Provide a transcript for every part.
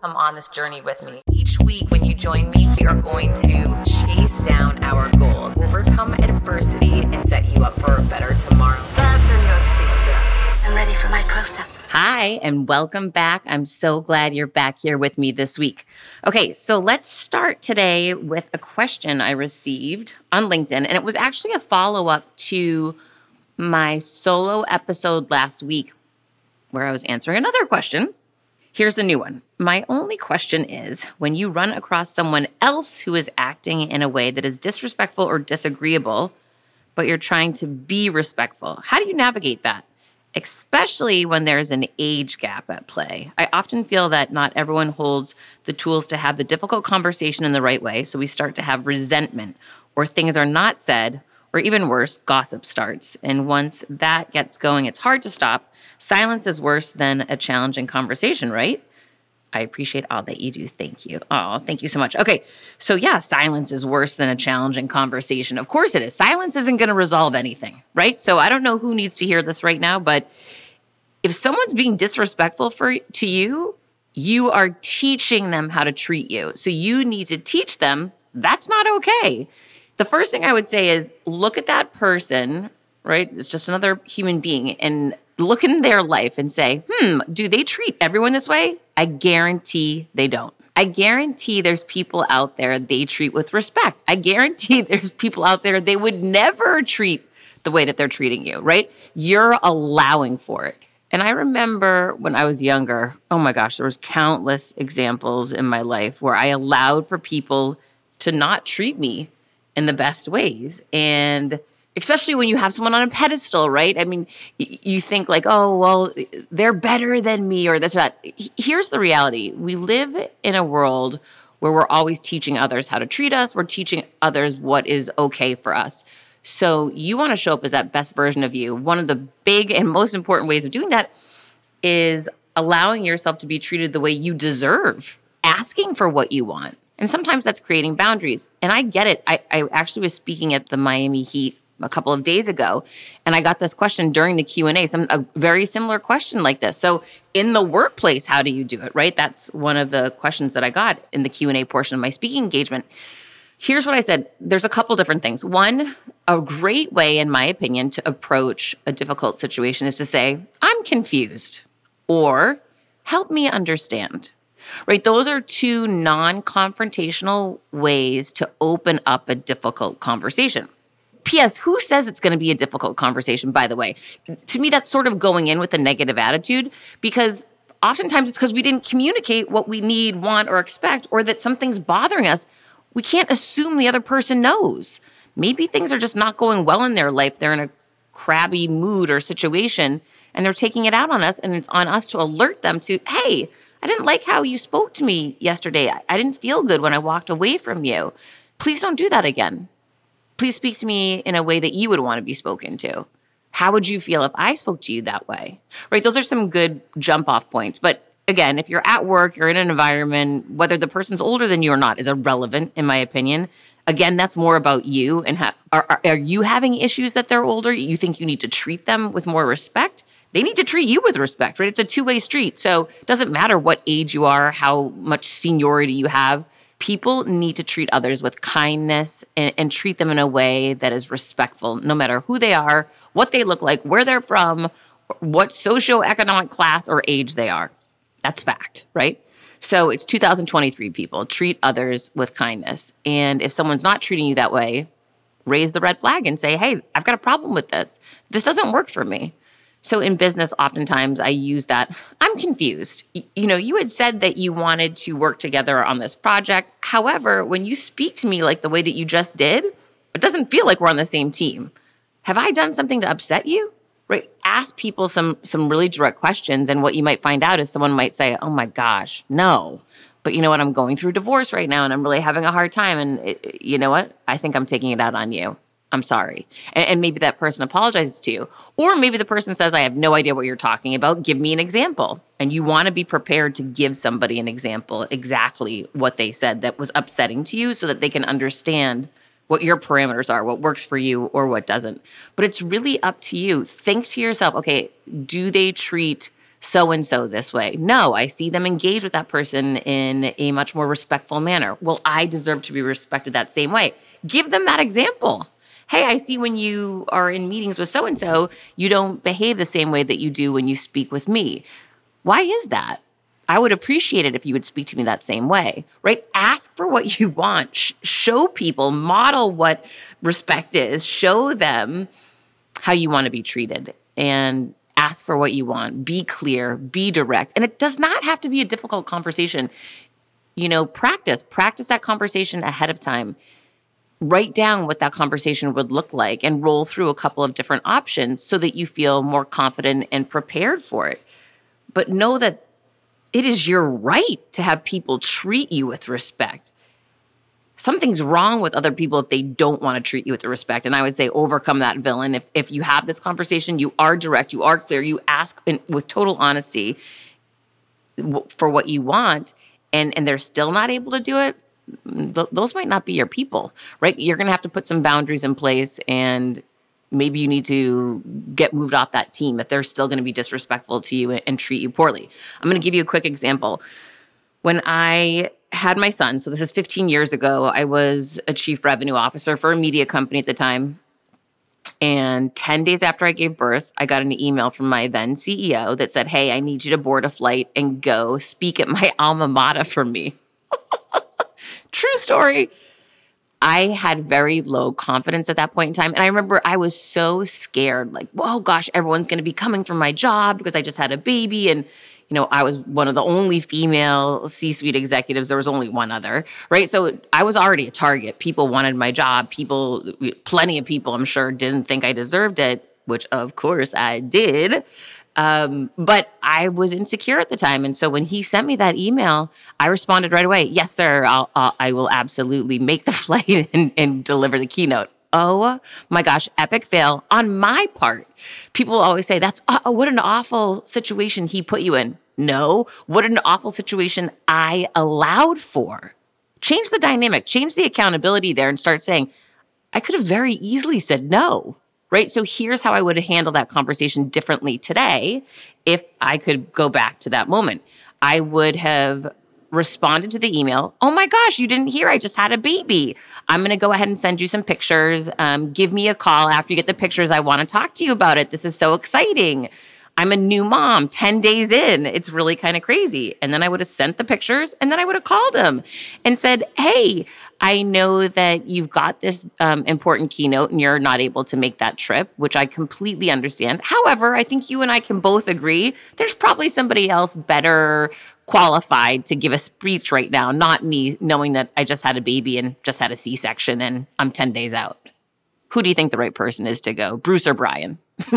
Come on this journey with me. Each week, when you join me, we are going to chase down our goals, overcome adversity, and set you up for a better tomorrow. Fasten your seatbelts. I'm ready for my close up. Hi, and welcome back. I'm so glad you're back here with me this week. Okay, so let's start today with a question I received on LinkedIn, and it was actually a follow up to my solo episode last week where I was answering another question. Here's a new one. My only question is when you run across someone else who is acting in a way that is disrespectful or disagreeable, but you're trying to be respectful, how do you navigate that? Especially when there's an age gap at play. I often feel that not everyone holds the tools to have the difficult conversation in the right way, so we start to have resentment or things are not said or even worse, gossip starts. And once that gets going, it's hard to stop. Silence is worse than a challenging conversation, right? I appreciate all that you do. Thank you. Oh, thank you so much. Okay. So, yeah, silence is worse than a challenging conversation. Of course it is. Silence isn't going to resolve anything, right? So, I don't know who needs to hear this right now, but if someone's being disrespectful for to you, you are teaching them how to treat you. So, you need to teach them that's not okay the first thing I would say is look at that person, right? It's just another human being and look in their life and say, hmm, do they treat everyone this way? I guarantee they don't. I guarantee there's people out there they treat with respect. I guarantee there's people out there they would never treat the way that they're treating you, right? You're allowing for it. And I remember when I was younger, oh my gosh, there was countless examples in my life where I allowed for people to not treat me in the best ways. And especially when you have someone on a pedestal, right? I mean, you think like, oh, well, they're better than me or this or that. Here's the reality we live in a world where we're always teaching others how to treat us, we're teaching others what is okay for us. So you want to show up as that best version of you. One of the big and most important ways of doing that is allowing yourself to be treated the way you deserve, asking for what you want. And sometimes that's creating boundaries. And I get it. I, I actually was speaking at the Miami Heat a couple of days ago and i got this question during the q&a some a very similar question like this. So in the workplace how do you do it right? That's one of the questions that i got in the q&a portion of my speaking engagement. Here's what i said. There's a couple different things. One a great way in my opinion to approach a difficult situation is to say i'm confused or help me understand right? Those are two non confrontational ways to open up a difficult conversation. P.S. Who says it's going to be a difficult conversation, by the way? To me, that's sort of going in with a negative attitude because oftentimes it's because we didn't communicate what we need, want, or expect, or that something's bothering us. We can't assume the other person knows. Maybe things are just not going well in their life. They're in a crabby mood or situation and they're taking it out on us. And it's on us to alert them to, hey, I didn't like how you spoke to me yesterday. I, I didn't feel good when I walked away from you. Please don't do that again. Please speak to me in a way that you would want to be spoken to. How would you feel if I spoke to you that way? Right? Those are some good jump off points. But again, if you're at work, you're in an environment, whether the person's older than you or not is irrelevant, in my opinion. Again, that's more about you and ha- are, are, are you having issues that they're older? You think you need to treat them with more respect? They need to treat you with respect, right? It's a two way street. So it doesn't matter what age you are, how much seniority you have. People need to treat others with kindness and, and treat them in a way that is respectful, no matter who they are, what they look like, where they're from, what socioeconomic class or age they are. That's fact, right? So it's 2023, people. Treat others with kindness. And if someone's not treating you that way, raise the red flag and say, hey, I've got a problem with this. This doesn't work for me. So in business, oftentimes I use that. I'm confused. You know, you had said that you wanted to work together on this project. However, when you speak to me like the way that you just did, it doesn't feel like we're on the same team. Have I done something to upset you? Right? Ask people some some really direct questions, and what you might find out is someone might say, "Oh my gosh, no." But you know what? I'm going through divorce right now, and I'm really having a hard time. And it, you know what? I think I'm taking it out on you. I'm sorry. And, and, maybe that person apologizes to you. Or maybe the person says, I have no idea what you're talking about. Give me an example. And you want to be prepared to give somebody an example exactly what they said that was upsetting to you so that they can understand what your parameters are, what works for you or what doesn't. But it's really up to you. Think to yourself, okay, do they treat so and so this way. No, I see them engage with that person in a much more respectful manner. Well, I deserve to be respected that same way. Give them that example. Hey, I see when you are in meetings with so and so, you don't behave the same way that you do when you speak with me. Why is that? I would appreciate it if you would speak to me that same way, right? Ask for what you want. Sh- show people, model what respect is, show them how you want to be treated. And ask for what you want, be clear, be direct. And it does not have to be a difficult conversation. You know, practice, practice that conversation ahead of time. Write down what that conversation would look like and roll through a couple of different options so that you feel more confident and prepared for it. But know that it is your right to have people treat you with respect something's wrong with other people if they don't want to treat you with respect. And I would say overcome that villain. If if you have this conversation, you are direct, you are clear, you ask in, with total honesty for what you want, and and they're still not able to do it. Th- those might not be your people, right? You're going to have to put some boundaries in place and maybe you need to get moved off that team if they're still going to be disrespectful to you and, and treat you poorly. I'm going to give you a quick example. When I had my son, so this is 15 years ago, I was a chief revenue officer for a media company at the time. And 10 days after I gave birth, I got an email from my then CEO that said, Hey, I need you to board a flight and go speak at my alma mater for me. True story. I had very low confidence at that point in time. And I remember I was so scared like, whoa, gosh, everyone's going to be coming from my job because I just had a baby. And, you know, I was one of the only female C suite executives. There was only one other, right? So I was already a target. People wanted my job. People, plenty of people, I'm sure, didn't think I deserved it, which of course I did. Um, but I was insecure at the time. And so when he sent me that email, I responded right away, Yes, sir, I'll, I'll I will absolutely make the flight and, and deliver the keynote. Oh my gosh, epic fail on my part. People always say, That's uh, what an awful situation he put you in. No, what an awful situation I allowed for. Change the dynamic, change the accountability there, and start saying, I could have very easily said no right? So here's how I would handle that conversation differently today if I could go back to that moment. I would have responded to the email. Oh my gosh, you didn't hear. I just had a baby. I'm going to go ahead and send you some pictures. Um, give me a call after you get the pictures. I want to talk to you about it. This is so exciting. I'm a new mom 10 days in. It's really kind of crazy. And then I would have sent the pictures and then I would have called him and said, Hey, I know that you've got this um, important keynote and you're not able to make that trip, which I completely understand. However, I think you and I can both agree there's probably somebody else better qualified to give a speech right now, not me knowing that I just had a baby and just had a C section and I'm 10 days out. Who do you think the right person is to go, Bruce or Brian?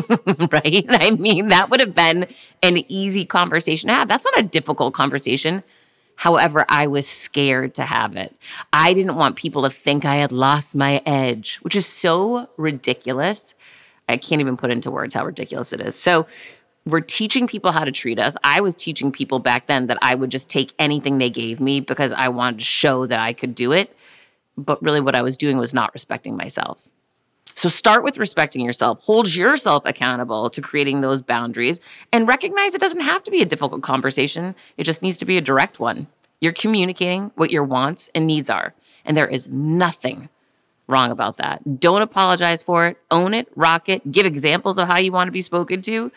right? I mean, that would have been an easy conversation to have. That's not a difficult conversation. However, I was scared to have it. I didn't want people to think I had lost my edge, which is so ridiculous. I can't even put into words how ridiculous it is. So, we're teaching people how to treat us. I was teaching people back then that I would just take anything they gave me because I wanted to show that I could do it. But really, what I was doing was not respecting myself. So start with respecting yourself, hold yourself accountable to creating those boundaries, and recognize it doesn't have to be a difficult conversation. It just needs to be a direct one. You're communicating what your wants and needs are, and there is nothing wrong about that. Don't apologize for it, own it, rock it, give examples of how you want to be spoken to,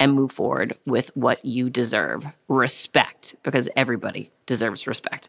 and move forward with what you deserve respect, because everybody deserves respect.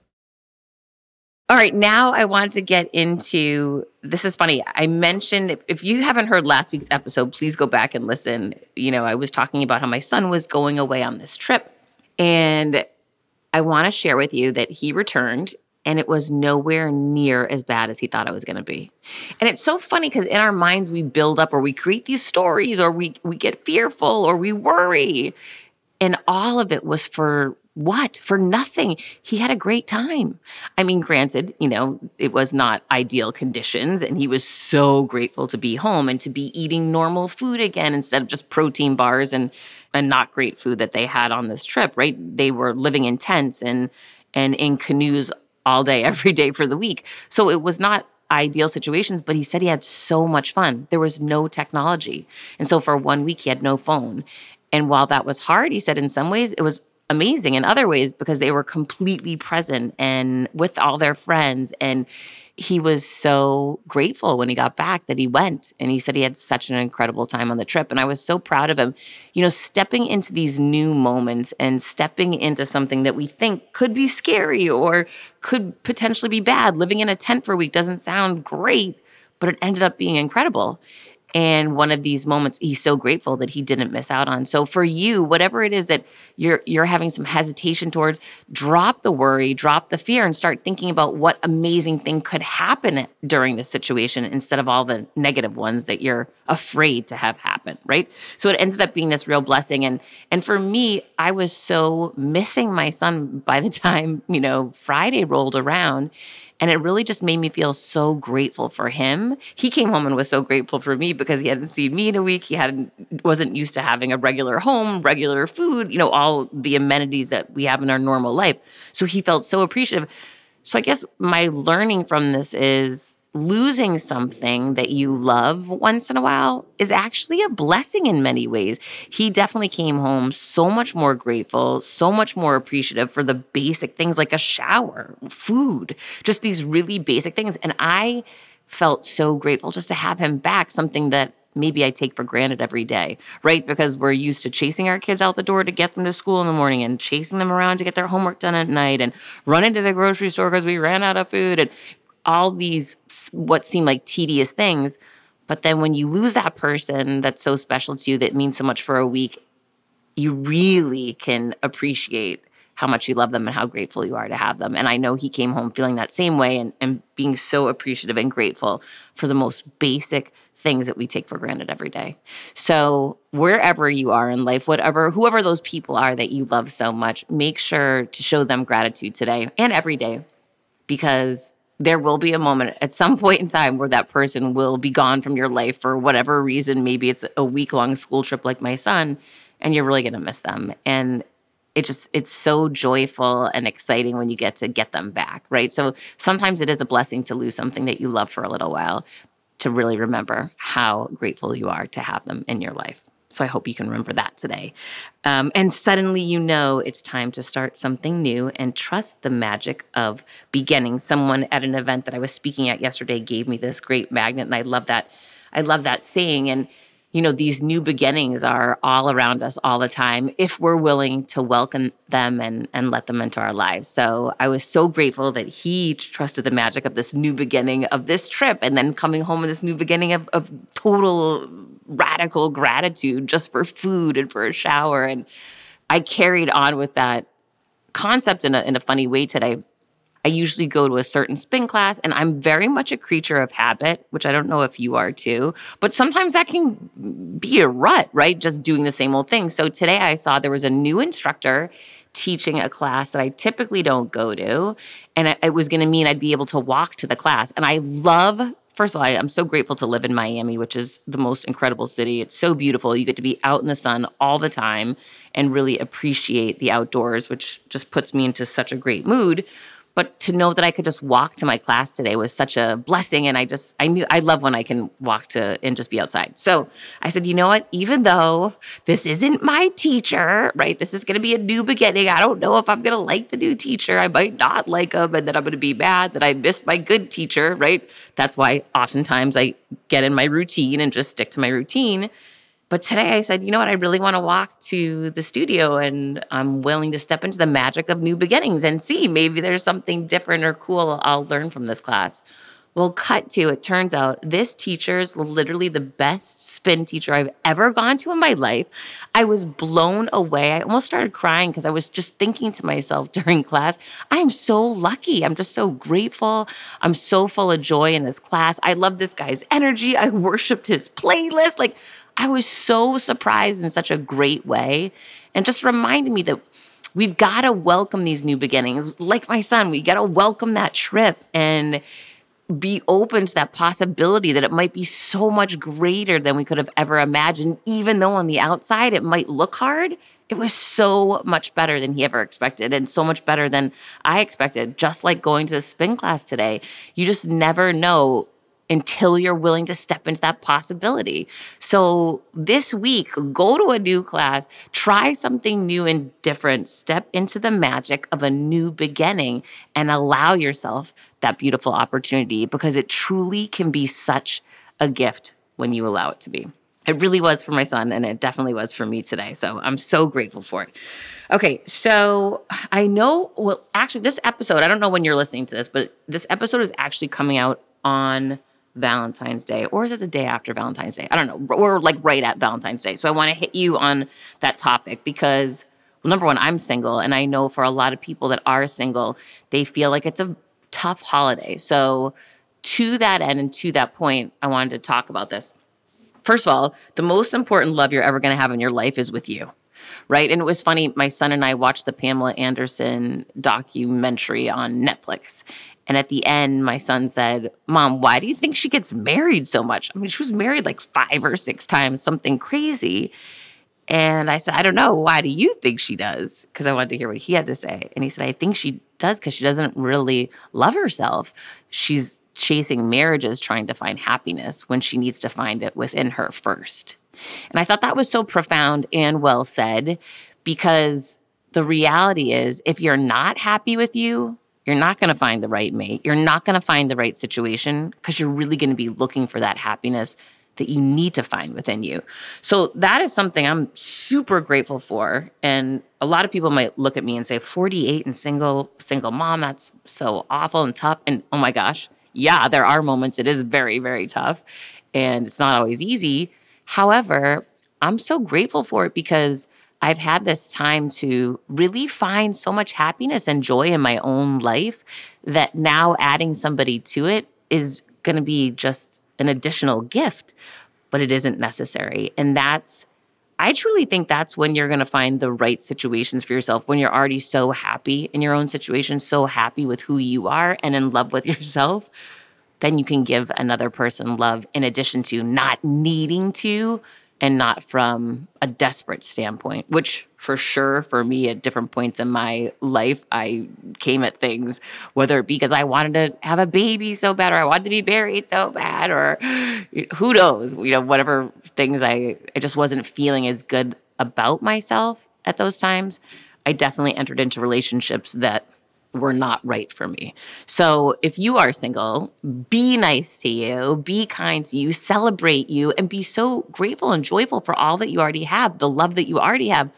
All right, now I want to get into this is funny. I mentioned if you haven't heard last week's episode, please go back and listen. You know, I was talking about how my son was going away on this trip, and I want to share with you that he returned and it was nowhere near as bad as he thought it was going to be. And it's so funny because in our minds we build up or we create these stories or we we get fearful or we worry. And all of it was for what? For nothing. He had a great time. I mean, granted, you know, it was not ideal conditions, and he was so grateful to be home and to be eating normal food again instead of just protein bars and and not great food that they had on this trip, right? They were living in tents and and in canoes all day, every day for the week. So it was not ideal situations, but he said he had so much fun. There was no technology. And so for one week, he had no phone. And while that was hard, he said in some ways it was amazing in other ways because they were completely present and with all their friends. And he was so grateful when he got back that he went and he said he had such an incredible time on the trip. And I was so proud of him, you know, stepping into these new moments and stepping into something that we think could be scary or could potentially be bad. Living in a tent for a week doesn't sound great, but it ended up being incredible and one of these moments he's so grateful that he didn't miss out on. So for you whatever it is that you're you're having some hesitation towards drop the worry drop the fear and start thinking about what amazing thing could happen during this situation instead of all the negative ones that you're afraid to have happen right? So it ended up being this real blessing. And and for me i was so missing my son by the time you know friday rolled around and it really just made me feel so grateful for him. He came home and was so grateful for me because he hadn't seen me in a week. He hadn't wasn't used to having a regular home, regular food, you know, all the amenities that we have in our normal life. So he felt so appreciative. So I guess my learning from this is losing something that you love once in a while is actually a blessing in many ways. He definitely came home so much more grateful, so much more appreciative for the basic things like a shower, food, just these really basic things. And I felt so grateful just to have him back, something that maybe I take for granted every day, right? Because we're used to chasing our kids out the door to get them to school in the morning and chasing them around to get their homework done at night and running to the grocery store because we ran out of food. And all these what seem like tedious things. But then when you lose that person that's so special to you that means so much for a week, you really can appreciate how much you love them and how grateful you are to have them. And I know he came home feeling that same way and, and being so appreciative and grateful for the most basic things that we take for granted every day. So, wherever you are in life, whatever, whoever those people are that you love so much, make sure to show them gratitude today and every day because there will be a moment at some point in time where that person will be gone from your life for whatever reason. Maybe it's a week long school trip like my son, and you're really going to miss them. And it just it's so joyful and exciting when you get to get them back right so sometimes it is a blessing to lose something that you love for a little while to really remember how grateful you are to have them in your life so I hope you can remember that today. Um, and suddenly you know it's time to start something new and trust the magic of beginning. Someone at an event that I was speaking at yesterday gave me this great magnet, and I love that. I love that saying. And you know, these new beginnings are all around us all the time if we're willing to welcome them and, and let them into our lives. So I was so grateful that he trusted the magic of this new beginning of this trip and then coming home with this new beginning of, of total radical gratitude just for food and for a shower. And I carried on with that concept in a, in a funny way today. I usually go to a certain spin class and I'm very much a creature of habit, which I don't know if you are too, but sometimes that can be a rut, right? Just doing the same old thing. So today I saw there was a new instructor teaching a class that I typically don't go to. And it, was going to mean I'd be able to walk to the class. And I love first of all, I, am so grateful to live in Miami, which is the most incredible city. It's so beautiful. You get to be out in the sun all the time and really appreciate the outdoors, which just puts me into such a great mood. But to know that I could just walk to my class today was such a blessing. And I just, I knew, I love when I can walk to and just be outside. So I said, you know what? Even though this isn't my teacher, right? This is going to be a new beginning. I don't know if I'm going to like the new teacher. I might not like him. And then I'm going to be mad that I missed my good teacher, right? That's why oftentimes I get in my routine and just stick to my routine. But today I said, you know what? I really want to walk to the studio and I'm willing to step into the magic of new beginnings and see maybe there's something different or cool I'll learn from this class. Well, cut to it turns out this teacher is literally the best spin teacher I've ever gone to in my life. I was blown away. I almost started crying because I was just thinking to myself during class, I'm so lucky. I'm just so grateful. I'm so full of joy in this class. I love this guy's energy. I worshiped his playlist. Like, I was so surprised in such a great way and just reminded me that we've got to welcome these new beginnings. Like my son, we got to welcome that trip and be open to that possibility that it might be so much greater than we could have ever imagined, even though on the outside it might look hard. It was so much better than he ever expected and so much better than I expected. Just like going to the spin class today, you just never know until you're willing to step into that possibility. So this week, go to a new class, try something new and different, step into the magic of a new beginning and allow yourself that beautiful opportunity because it truly can be such a gift when you allow it to be. It really was for my son, and it definitely was for me today. So I'm so grateful for it. Okay, so I know, well, actually, this episode, I don't know when you're listening to this, but this episode is actually coming out on Valentine's Day, or is it the day after Valentine's Day? I don't know. We're like right at Valentine's Day. So I want to hit you on that topic because, well, number one, I'm single, and I know for a lot of people that are single, they feel like it's a tough holiday. So, to that end and to that point, I wanted to talk about this. First of all, the most important love you're ever going to have in your life is with you right? And it was funny. My son and I watched the Pamela Anderson documentary on Netflix. And at the end, my son said, Mom, why do you think she gets married so much? I mean, she was married like five or six times, something crazy. And I said, I don't know. Why do you think she does? Because I wanted to hear what he had to say. And he said, I think she does because she doesn't really love herself. She's chasing marriages trying to find happiness when she needs to find it within her first. And I thought that was so profound and well said because the reality is if you're not happy with you, you're not going to find the right mate. You're not going to find the right situation because you're really going to be looking for that happiness that you need to find within you. So that is something I'm super grateful for. And a lot of people might look at me and say, 48 and single, single mom, that's so awful and tough. And oh my gosh, yeah, there are moments it is very, very tough and it's not always easy. However, I'm so grateful for it because I've had this time to really find so much happiness and joy in my own life that now adding somebody to it is going to be just an additional gift, but it isn't necessary. And that's, I truly think that's when you're going to find the right situations for yourself, when you're already so happy in your own situation, so happy with who you are and in love with yourself. Then you can give another person love in addition to not needing to and not from a desperate standpoint, which for sure for me at different points in my life, I came at things, whether it be because I wanted to have a baby so bad or I wanted to be married so bad or who knows, you know, whatever things I, I just wasn't feeling as good about myself at those times. I definitely entered into relationships that were not right for me. So if you are single, be nice to you, be kind to you, celebrate you, and be so grateful and joyful for all that you already have, the love that you already have.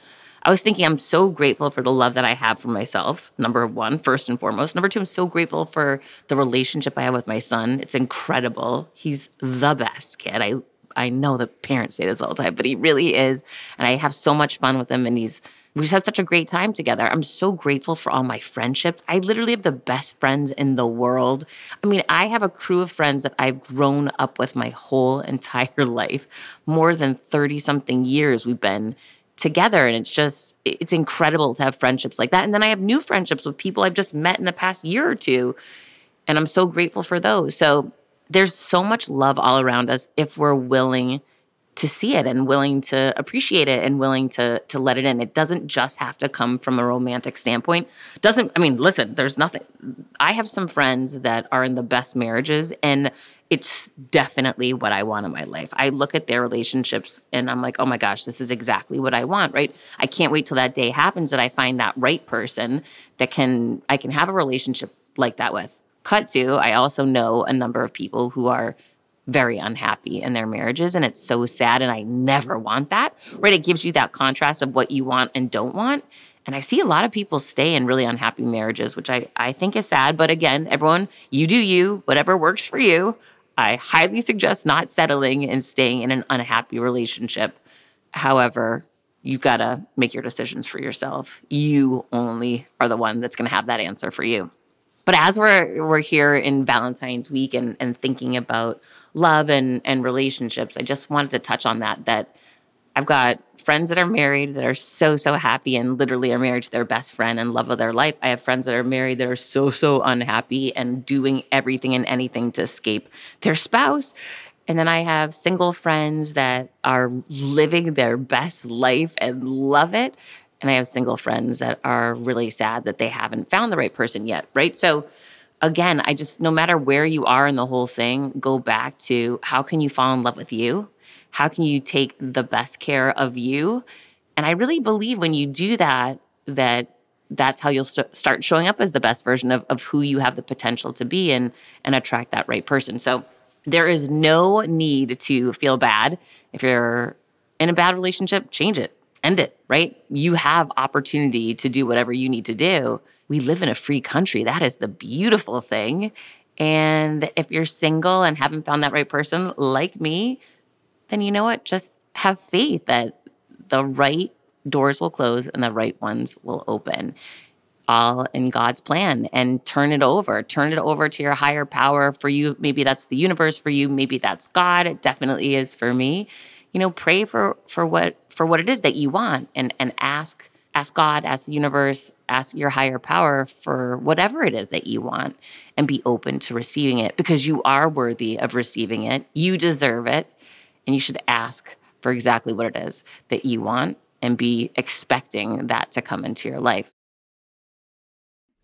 I was thinking, I'm so grateful for the love that I have for myself. Number one, first and foremost. Number two, I'm so grateful for the relationship I have with my son. It's incredible. He's the best kid. I I know the parents say this all the time, but he really is. And I have so much fun with him, and he's we just had such a great time together. I'm so grateful for all my friendships. I literally have the best friends in the world. I mean, I have a crew of friends that I've grown up with my whole entire life. More than 30 something years we've been together. And it's just, it's incredible to have friendships like that. And then I have new friendships with people I've just met in the past year or two. And I'm so grateful for those. So there's so much love all around us if we're willing to see it and willing to appreciate it and willing to to let it in. It doesn't just have to come from a romantic standpoint. Doesn't I mean, listen, there's nothing. I have some friends that are in the best marriages and it's definitely what I want in my life. I look at their relationships and I'm like, "Oh my gosh, this is exactly what I want." Right? I can't wait till that day happens that I find that right person that can I can have a relationship like that with. Cut to, I also know a number of people who are very unhappy in their marriages and it's so sad and I never want that. Right? It gives you that contrast of what you want and don't want. And I see a lot of people stay in really unhappy marriages, which I, I think is sad. But again, everyone, you do you, whatever works for you. I highly suggest not settling and staying in an unhappy relationship. However, you got to make your decisions for yourself. You only are the one that's to have that answer for you. But as we're we're here in Valentine's week and, and thinking about love and and relationships, I just wanted to touch on that that I've got friends that are married that are so so happy and literally are married to their best friend and love of their life. I have friends that are married that are so so unhappy and doing everything and anything to escape their spouse. And then I have single friends that are living their best life and love it. And I have single friends that are really sad that they haven't found the right person yet, right? So again, I just, no matter where you are in the whole thing, go back to how can you fall in love with you? How can you take the best care of you? And I really believe when you do that, that that's how you'll st- start showing up as the best version of, of who you have the potential to be and, and attract that right person. So there is no need to feel bad. If you're in a bad relationship, change it end it, right? You have opportunity to do whatever you need to do. We live in a free country. That is the beautiful thing. And if you're single and haven't found that right person like me, then you know what? Just have faith that the right doors will close and the right ones will open. All in God's plan and turn it over. Turn it over to your higher power for you. Maybe that's the universe for you. Maybe that's God. It definitely is for me. You know, pray for for what for what it is that you want and and ask ask God, ask the universe, ask your higher power for whatever it is that you want and be open to receiving it because you are worthy of receiving it. You deserve it. And you should ask for exactly what it is that you want and be expecting that to come into your life.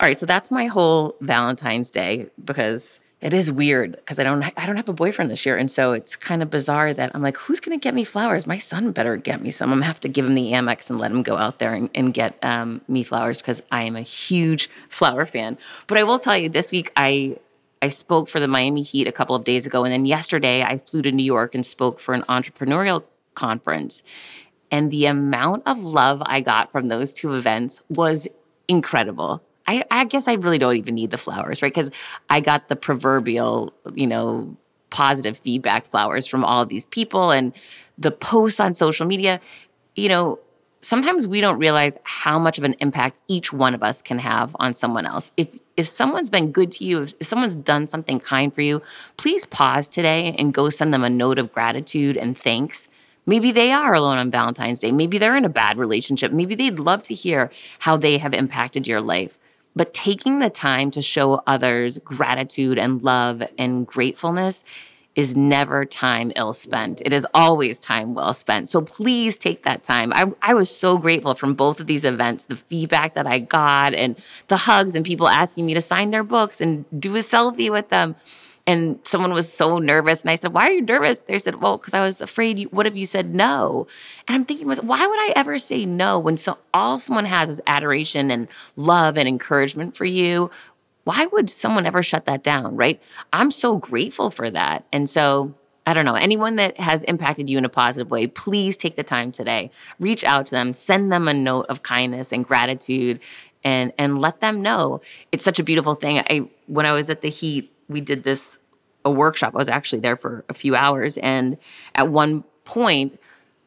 All right, so that's my whole Valentine's Day because it is weird because I don't I don't have a boyfriend this year, and so it's kind of bizarre that I'm like, who's gonna get me flowers? My son better get me some. I'm gonna have to give him the Amex and let him go out there and, and get um, me flowers because I am a huge flower fan. But I will tell you, this week I I spoke for the Miami Heat a couple of days ago, and then yesterday I flew to New York and spoke for an entrepreneurial conference. And the amount of love I got from those two events was incredible. I, I guess I really don't even need the flowers, right? Because I got the proverbial, you know, positive feedback flowers from all of these people and the posts on social media. You know, sometimes we don't realize how much of an impact each one of us can have on someone else. If if someone's been good to you, if, if someone's done something kind for you, please pause today and go send them a note of gratitude and thanks. Maybe they are alone on Valentine's Day. Maybe they're in a bad relationship. Maybe they'd love to hear how they have impacted your life. But taking the time to show others gratitude and love and gratefulness is never time ill spent. It is always time well spent. So please take that time. I, I was so grateful from both of these events, the feedback that I got and the hugs and people asking me to sign their books and do a selfie with them. And someone was so nervous. And I said, Why are you nervous? They said, Well, because I was afraid. You, what if you said no? And I'm thinking, Why would I ever say no when so, all someone has is adoration and love and encouragement for you? Why would someone ever shut that down? Right. I'm so grateful for that. And so I don't know, anyone that has impacted you in a positive way, please take the time today. Reach out to them, send them a note of kindness and gratitude and and let them know. It's such a beautiful thing. I when I was at the heat, we did this a workshop. I was actually there for a few hours. And at one point,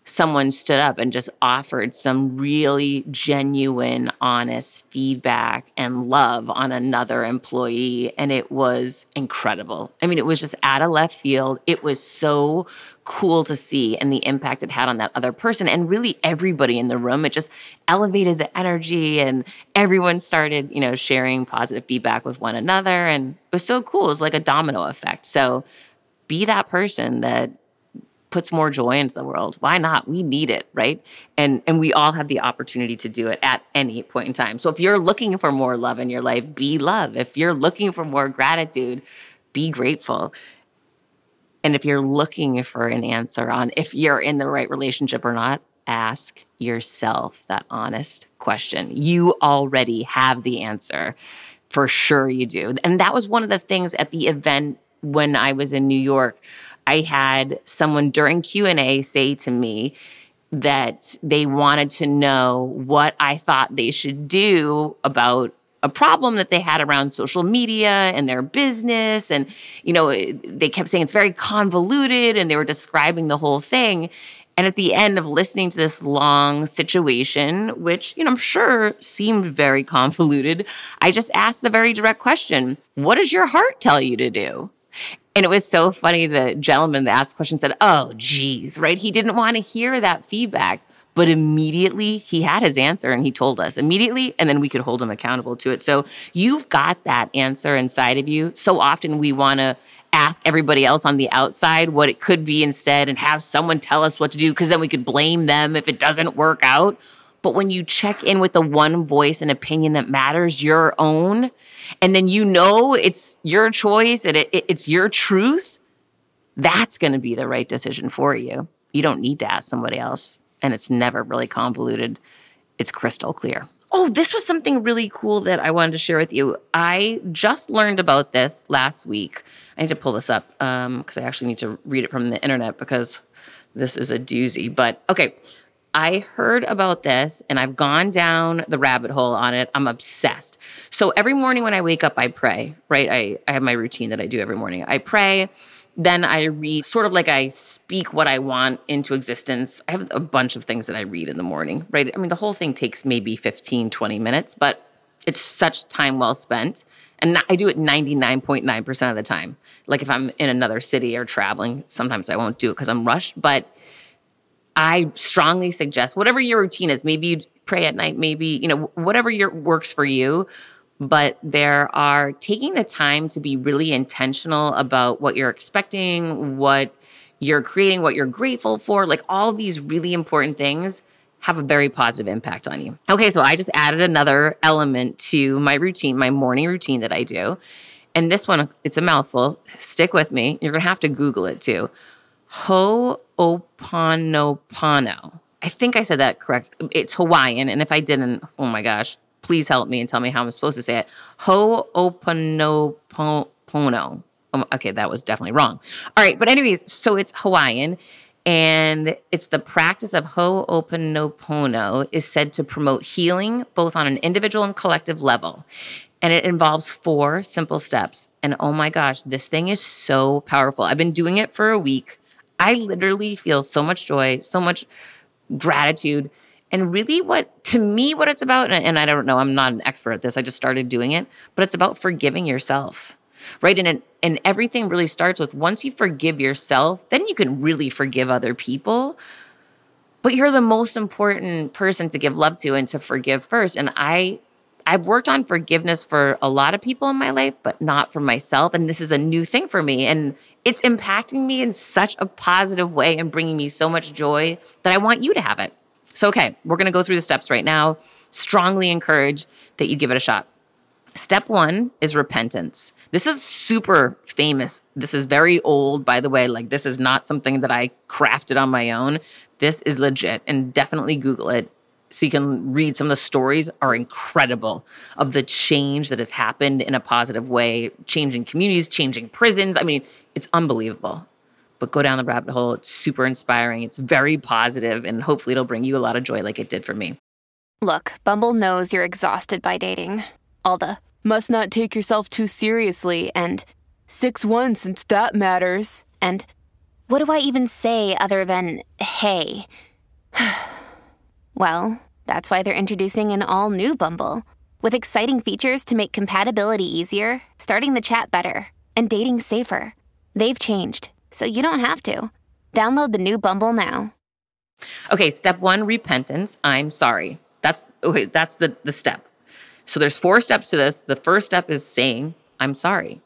someone stood up and just offered some really genuine, honest feedback and love on another employee. And it was incredible. I mean, it was just out of left field. It was so cool to see and the impact it had on that other person and really everybody in the room. It just elevated the energy and everyone started, you know, sharing positive feedback with one another. And it was so cool. It was like a domino effect. So be that person that puts more joy into the world. Why not? We need it, right? And and we all have the opportunity to do it at any point in time. So if you're looking for more love in your life, be love. If you're looking for more gratitude, be grateful. And if you're looking for an answer on if you're in the right relationship or not, ask yourself that honest question. You already have the answer. For sure you do. And that was one of the things at the event when I was in New York. I had someone during Q&A say to me that they wanted to know what I thought they should do about a problem that they had around social media and their business. And, you know, they kept saying it's very convoluted and they were describing the whole thing. And at the end of listening to this long situation, which, you know, I'm sure seemed very convoluted, I just asked the very direct question What does your heart tell you to do? And it was so funny. The gentleman that asked the question said, Oh, geez, right? He didn't want to hear that feedback. But immediately he had his answer and he told us immediately, and then we could hold him accountable to it. So you've got that answer inside of you. So often we want to ask everybody else on the outside what it could be instead and have someone tell us what to do because then we could blame them if it doesn't work out. But when you check in with the one voice and opinion that matters, your own, and then you know it's your choice and it, it, it's your truth, that's going to be the right decision for you. You don't need to ask somebody else and it's never really convoluted. It's crystal clear. Oh, this was something really cool that I wanted to share with you. I just learned about this last week. I need to pull this up because um, I actually need to read it from the internet because this is a doozy. But okay, I heard about this and I've gone down the rabbit hole on it. I'm obsessed. So every morning when I wake up, I pray, right? I, I have my routine that I do every morning. I pray then I read sort of like I speak what I want into existence. I have a bunch of things that I read in the morning, right? I mean, the whole thing takes maybe 15, 20 minutes, but it's such time well spent. And I do it 99.9% of the time. Like if I'm in another city or traveling, sometimes I won't do it because I'm rushed, but I strongly suggest whatever your routine is, maybe you pray at night, maybe, you know, whatever your works for you, but there are taking the time to be really intentional about what you're expecting, what you're creating, what you're grateful for, like all these really important things have a very positive impact on you. Okay, so I just added another element to my routine, my morning routine that I do. And this one, it's a mouthful. Stick with me. You're going to have to Google it too. Ho'oponopono. I think I said that correct. It's Hawaiian. And if I didn't, oh my gosh, please help me and tell me how I'm supposed to say it. Ho'oponopono. Um, okay, that was definitely wrong. All right, but anyways, so it's Hawaiian and it's the practice of Ho'oponopono is said to promote healing both on an individual and collective level. And it involves four simple steps. And oh my gosh, this thing is so powerful. I've been doing it for a week. I literally feel so much joy, so much gratitude and really, what to me, what it's about, and, and I don't know, I'm not an expert at this, I just started doing it, but it's about forgiving yourself, right? And, and everything really starts with once you forgive yourself, then you can really forgive other people. But you're the most important person to give love to and to forgive first. And I I've worked on forgiveness for a lot of people in my life, but not for myself. And this is a new thing for me. And it's impacting me in such a positive way and bringing me so much joy that I want you to have it. So, okay, we're going to go through the steps right now. Strongly encourage that you give it a shot. Step one is repentance. This is super famous. This is very old, by the way. Like, this is not something that I crafted on my own. This is legit, and definitely Google it so you can read some of the stories are incredible of the change that has happened in a positive way, changing communities, changing prisons. I mean, it's unbelievable but go down the rabbit hole. It's super inspiring. It's very positive, and hopefully, it'll bring you a lot of joy like it did for me. Look, Bumble knows you're exhausted by dating. All the must not take yourself too seriously and 6 1 since that matters. And what do I even say other than hey? well, that's why they're introducing an all new Bumble with exciting features to make compatibility easier, starting the chat better, and dating safer. They've changed so you don't have to. Download the new Bumble now. Okay, step one, repentance. I'm sorry. That's okay, that's the, the step. So there's four steps to this. The first step is saying, I'm sorry,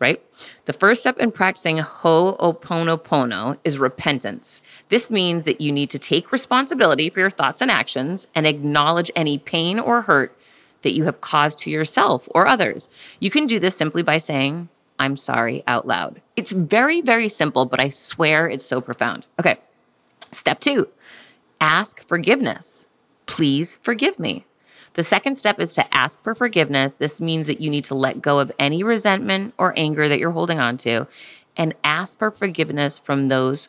right? The first step in practicing Ho'oponopono is repentance. This means that you need to take responsibility for your thoughts and actions and acknowledge any pain or hurt that you have caused to yourself or others. You can do this simply by saying, I'm sorry out loud. It's very, very simple, but I swear it's so profound. Okay. Step two ask forgiveness. Please forgive me. The second step is to ask for forgiveness. This means that you need to let go of any resentment or anger that you're holding on to and ask for forgiveness from those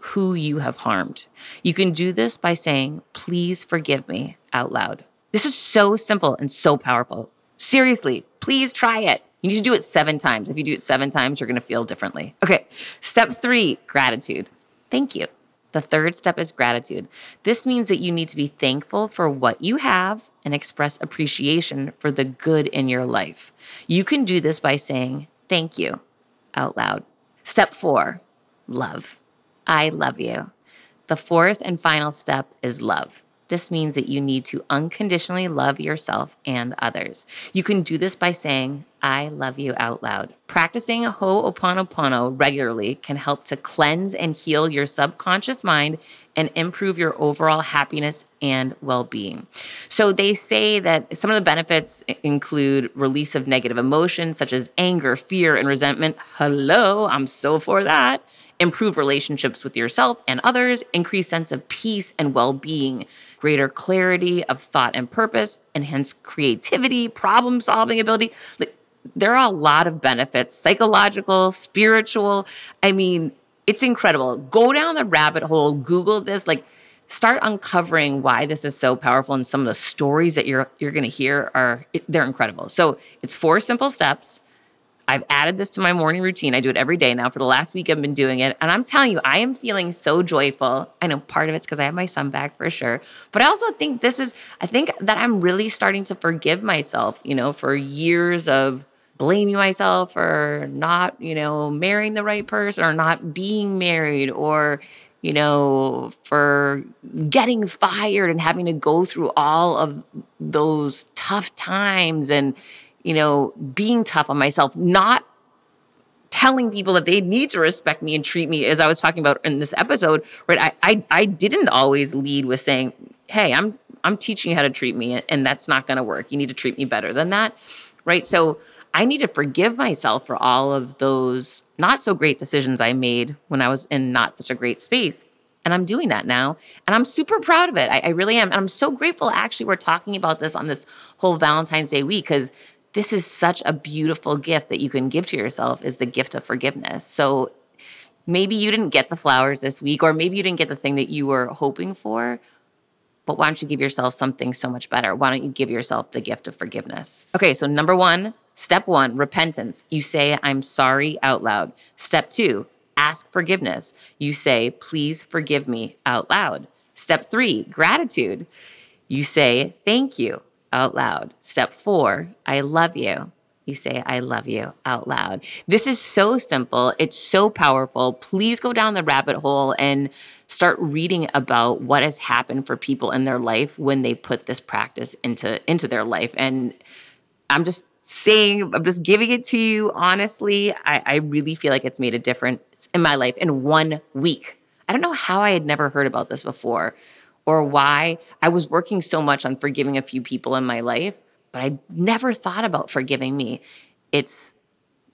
who you have harmed. You can do this by saying, Please forgive me out loud. This is so simple and so powerful Seriously, please try it. You need to do it seven times. If you do it seven times, you're going to feel differently. Okay. Step three gratitude. Thank you. The third step is gratitude. This means that you need to be thankful for what you have and express appreciation for the good in your life. You can do this by saying thank you out loud. Step four, love. I love you. The fourth and final step is love. This means that you need to unconditionally love yourself and others. You can do this by saying, I love you out loud. Practicing Ho'oponopono regularly can help to cleanse and heal your subconscious mind and improve your overall happiness and well being. So, they say that some of the benefits include release of negative emotions such as anger, fear, and resentment. Hello, I'm so for that. Improve relationships with yourself and others, increase sense of peace and well being greater clarity of thought and purpose, enhance creativity, problem solving ability. There are a lot of benefits psychological, spiritual. I mean, it's incredible. Go down the rabbit hole, Google this, like, start uncovering why this is so powerful and some of the stories that you're you're going to hear are they're incredible. So, it's four simple steps I've added this to my morning routine. I do it every day now. For the last week, I've been doing it. And I'm telling you, I am feeling so joyful. I know part of it's because I have my son back for sure. But I also think this is, I think that I'm really starting to forgive myself, you know, for years of blaming myself for not, you know, marrying the right person or not being married or, you know, for getting fired and having to go through all of those tough times and, you know, being tough on myself, not telling people that they need to respect me and treat me as I was talking about in this episode, right? I I, I didn't always lead with saying, "Hey, I'm I'm teaching you how to treat me and that's not going to work. You need to treat me better than that." Right? So, I need to forgive myself for all of those not so great decisions I made when I was in not such a great space. And I'm doing that now. And I'm super proud of it. I, I really am. And I'm so grateful actually we're talking about this on this whole Valentine's Day week because this is such a beautiful gift that you can give to yourself is the gift of forgiveness. So maybe you didn't get the flowers this week, or maybe you didn't get the thing that you were hoping for. But why don't you give yourself something so much better? Why don't you give yourself the gift of forgiveness? Okay, so number one, step one, repentance. You say, I'm sorry out loud. Step two, ask forgiveness. You say, please forgive me out loud. Step three, gratitude. You say, thank you out loud. Step four, I love you. You say, I love you out loud. This is so simple. It's so powerful. Please go down the rabbit hole and start reading about what has happened for people in their life when they put this practice into, into their life. And I'm just saying, I'm just giving it to you honestly. I, I really feel like it's made a difference in my life in one week. I don't know how I had never heard about this before or why I was working so much on forgiving a few people in my life, but I never thought about forgiving me. It's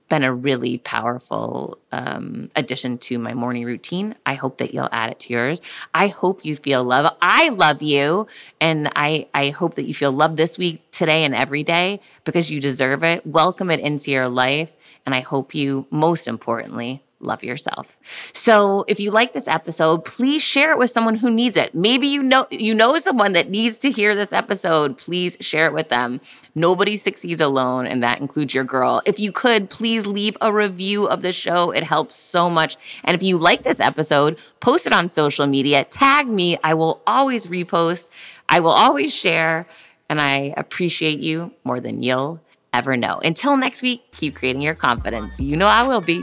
been a really powerful um, addition to my morning routine. I hope that you'll add it to yours. I hope you feel love. I love you. And I, I hope that you feel love this week, today, and every day because you deserve it. Welcome it into your life. And I hope you, most importantly, love yourself. So if you like this episode, please share it with someone who needs it. Maybe you know you know someone that needs to hear this episode. Please share it with them. Nobody succeeds alone and that includes your girl. If you could, please leave a review of the show. It helps so much. And if you like this episode, post it on social media. Tag me. I will always repost. I will always share and I appreciate you more than you'll ever know. Until next week, keep creating your confidence. You know I will be.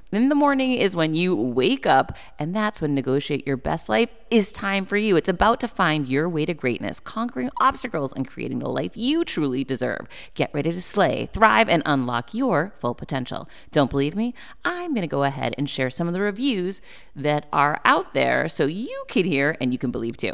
In the morning is when you wake up, and that's when Negotiate Your Best Life is time for you. It's about to find your way to greatness, conquering obstacles, and creating the life you truly deserve. Get ready to slay thrive, and unlock your full potential. Don't believe me? I'm going to go ahead and share some of the reviews that are out there so you can hear and you can believe too.